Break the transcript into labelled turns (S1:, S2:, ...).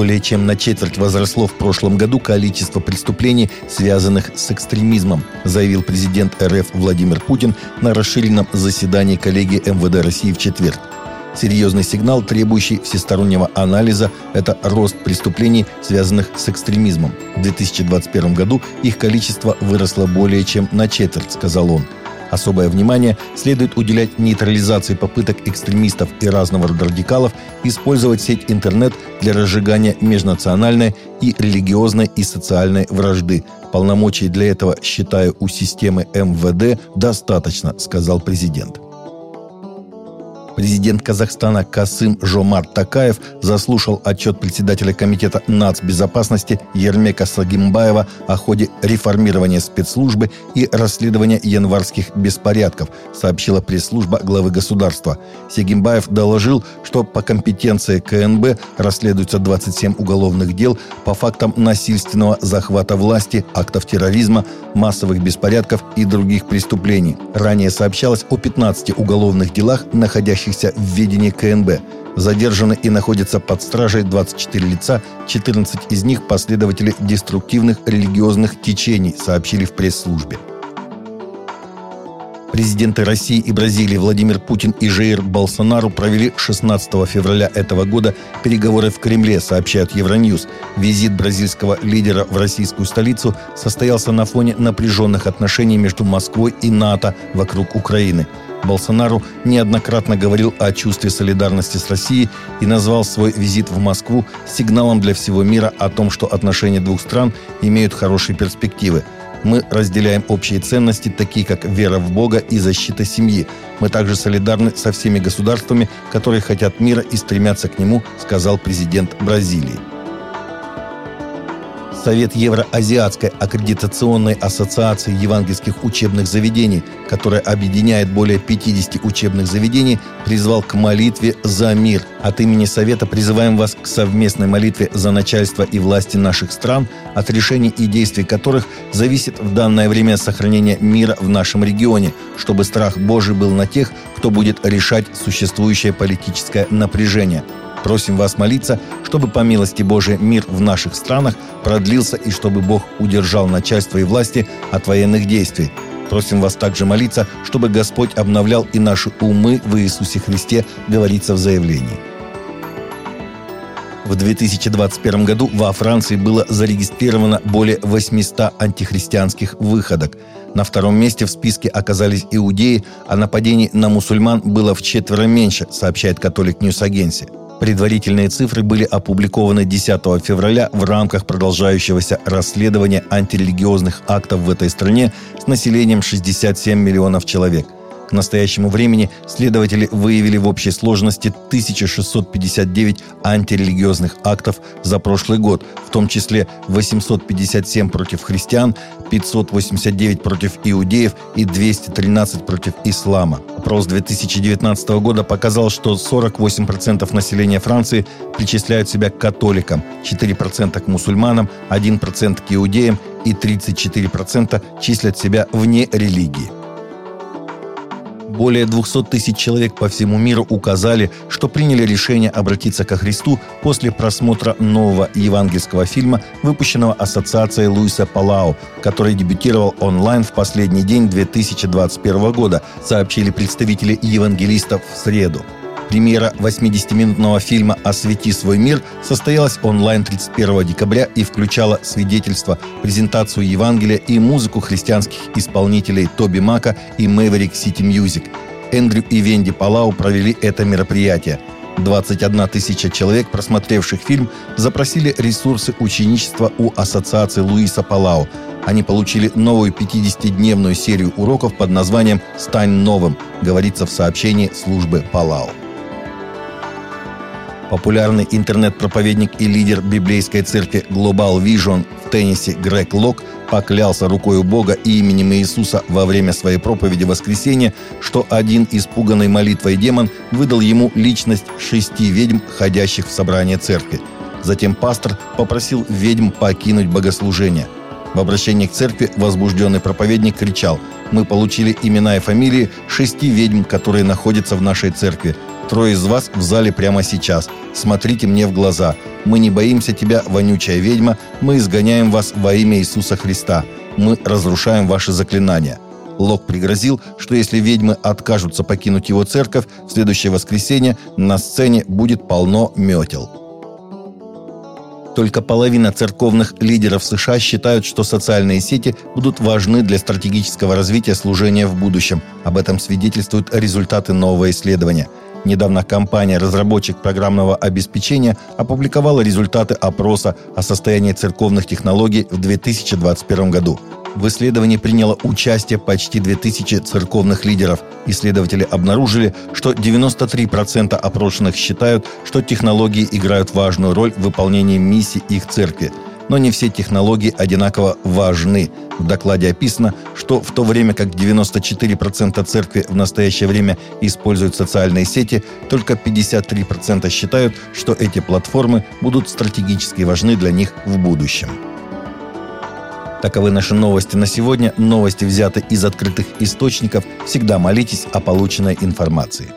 S1: Более чем на четверть возросло в прошлом году количество преступлений, связанных с экстремизмом, заявил президент РФ Владимир Путин на расширенном заседании коллегии МВД России в четверг. Серьезный сигнал, требующий всестороннего анализа, это рост преступлений, связанных с экстремизмом. В 2021 году их количество выросло более чем на четверть, сказал он. Особое внимание следует уделять нейтрализации попыток экстремистов и разного рода радикалов использовать сеть интернет для разжигания межнациональной и религиозной и социальной вражды. Полномочий для этого, считаю, у системы МВД достаточно, сказал президент. Президент Казахстана Касым Жомар Такаев заслушал отчет председателя Комитета нацбезопасности Ермека Сагимбаева о ходе реформирования спецслужбы и расследования январских беспорядков, сообщила пресс-служба главы государства. Сагимбаев доложил, что по компетенции КНБ расследуются 27 уголовных дел по фактам насильственного захвата власти, актов терроризма, массовых беспорядков и других преступлений. Ранее сообщалось о 15 уголовных делах, находящихся находящихся в ведении КНБ. Задержаны и находятся под стражей 24 лица, 14 из них последователи деструктивных религиозных течений, сообщили в пресс-службе. Президенты России и Бразилии Владимир Путин и Жейр Болсонару провели 16 февраля этого года переговоры в Кремле, сообщают Евроньюз. Визит бразильского лидера в российскую столицу состоялся на фоне напряженных отношений между Москвой и НАТО вокруг Украины. Болсонару неоднократно говорил о чувстве солидарности с Россией и назвал свой визит в Москву сигналом для всего мира о том, что отношения двух стран имеют хорошие перспективы. Мы разделяем общие ценности, такие как вера в Бога и защита семьи. Мы также солидарны со всеми государствами, которые хотят мира и стремятся к нему, сказал президент Бразилии. Совет Евроазиатской аккредитационной ассоциации евангельских учебных заведений, которая объединяет более 50 учебных заведений, призвал к молитве за мир. От имени Совета призываем вас к совместной молитве за начальство и власти наших стран, от решений и действий которых зависит в данное время сохранение мира в нашем регионе, чтобы страх Божий был на тех, кто будет решать существующее политическое напряжение – Просим вас молиться, чтобы по милости Божией мир в наших странах продлился и чтобы Бог удержал начальство и власти от военных действий. Просим вас также молиться, чтобы Господь обновлял и наши умы в Иисусе Христе, говорится в заявлении. В 2021 году во Франции было зарегистрировано более 800 антихристианских выходок. На втором месте в списке оказались иудеи, а нападений на мусульман было вчетверо меньше, сообщает Catholic News Agency. Предварительные цифры были опубликованы 10 февраля в рамках продолжающегося расследования антирелигиозных актов в этой стране с населением 67 миллионов человек – к настоящему времени следователи выявили в общей сложности 1659 антирелигиозных актов за прошлый год, в том числе 857 против христиан, 589 против иудеев и 213 против ислама. Опрос 2019 года показал, что 48% населения Франции причисляют себя к католикам, 4% к мусульманам, 1% к иудеям и 34% числят себя вне религии. Более 200 тысяч человек по всему миру указали, что приняли решение обратиться ко Христу после просмотра нового евангельского фильма, выпущенного Ассоциацией Луиса Палау, который дебютировал онлайн в последний день 2021 года, сообщили представители евангелистов в среду. Премьера 80-минутного фильма «Освети свой мир» состоялась онлайн 31 декабря и включала свидетельство, презентацию Евангелия и музыку христианских исполнителей TobyMac а и Maverick City Music. Эндрю и Венди Палау провели это мероприятие. 21 тысяча человек, просмотревших фильм, запросили ресурсы ученичества у Ассоциации Луиса Палау. Они получили новую 50-дневную серию уроков под названием «Стань новым», говорится в сообщении службы Палау. Популярный интернет-проповедник и лидер библейской церкви Global Vision в теннисе Грег Лок поклялся рукой Бога и именем Иисуса во время своей проповеди воскресенья, что один испуганный молитвой демон выдал ему личность шести ведьм, ходящих в собрание церкви. Затем пастор попросил ведьм покинуть богослужение. В обращении к церкви возбужденный проповедник кричал «Мы получили имена и фамилии шести ведьм, которые находятся в нашей церкви. Трое из вас в зале прямо сейчас. Смотрите мне в глаза. Мы не боимся тебя, вонючая ведьма. Мы изгоняем вас во имя Иисуса Христа. Мы разрушаем ваши заклинания». Лок пригрозил, что если ведьмы откажутся покинуть его церковь, в следующее воскресенье на сцене будет полно метел. Только половина церковных лидеров США считают, что социальные сети будут важны для стратегического развития служения в будущем. Об этом свидетельствуют результаты нового исследования. Недавно компания-разработчик программного обеспечения опубликовала результаты опроса о состоянии церковных технологий в 2021 году. В исследовании приняло участие почти 2000 церковных лидеров. Исследователи обнаружили, что 93% опрошенных считают, что технологии играют важную роль в выполнении миссии их церкви. Но не все технологии одинаково важны. В докладе описано, что в то время как 94% церкви в настоящее время используют социальные сети, только 53% считают, что эти платформы будут стратегически важны для них в будущем. Таковы наши новости на сегодня. Новости взяты из открытых источников. Всегда молитесь о полученной информации.